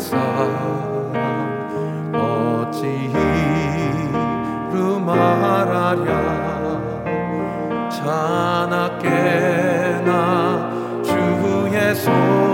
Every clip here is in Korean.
사랑 어찌 이루 말하랴? 자나깨나 주의 손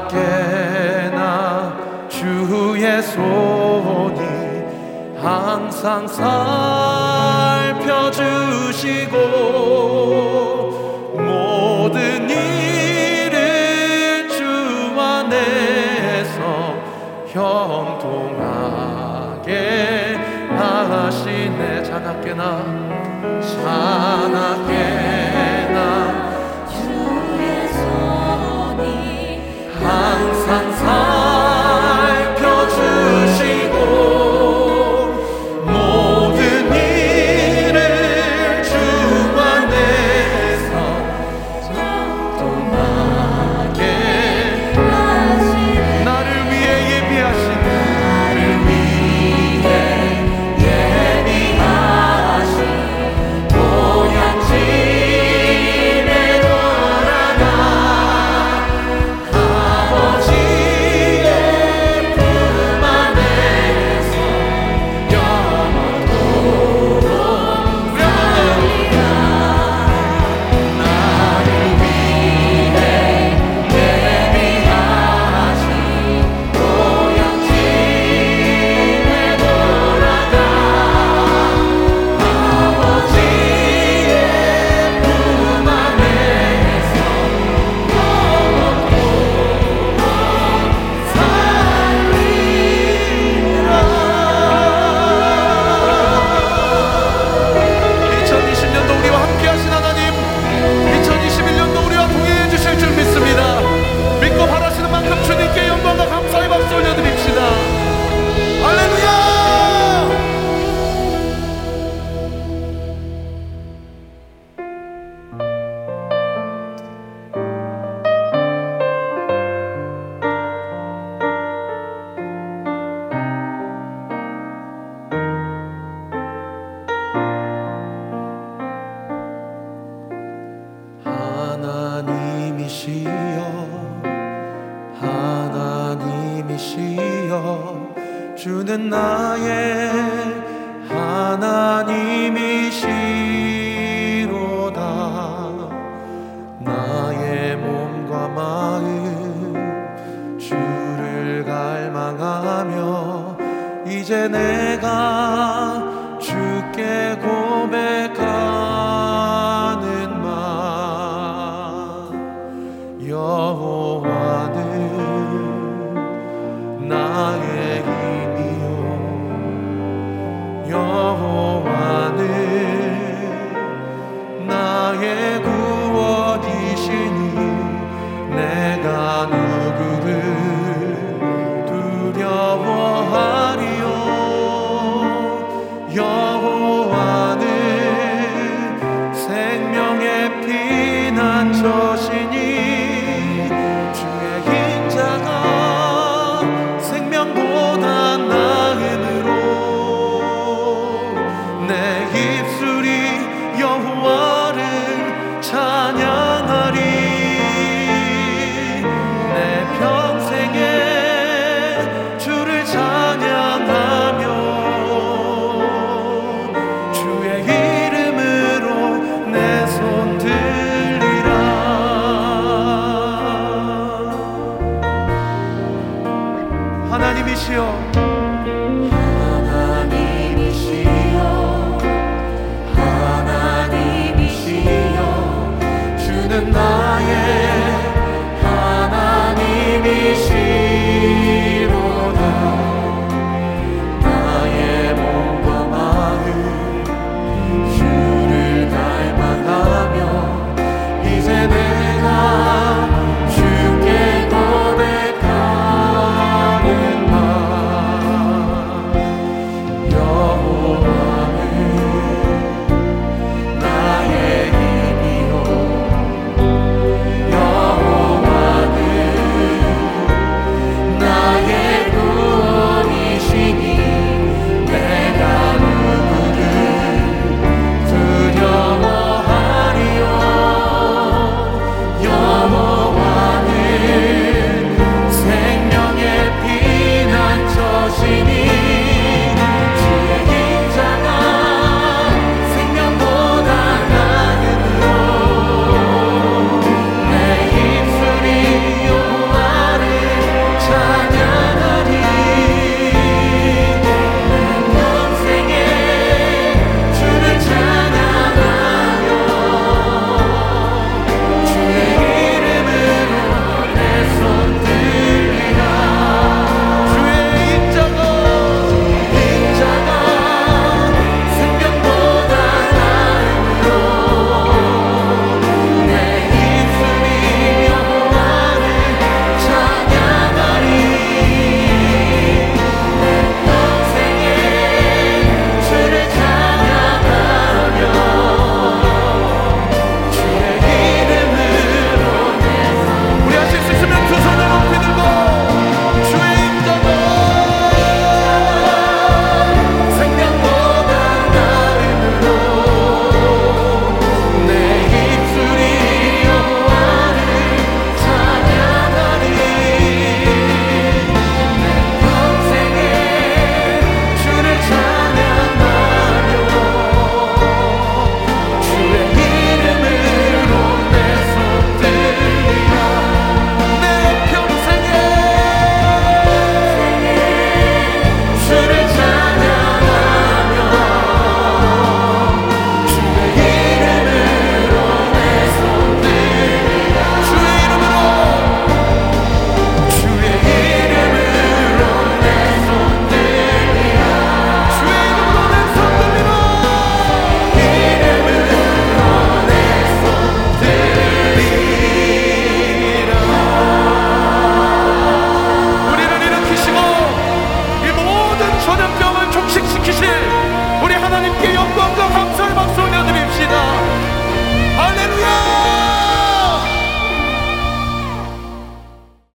하나께나 주의 손이 항상 살펴주시고 모든 일을 주 안에서 형통하게 하시네. 자나깨나 자나깨나 아. 힘든 나의 하나님이시로다. 나의 몸과 마음 주를 갈망하며 이제 내가 주께 고백하는 말 여호와는 나의 home.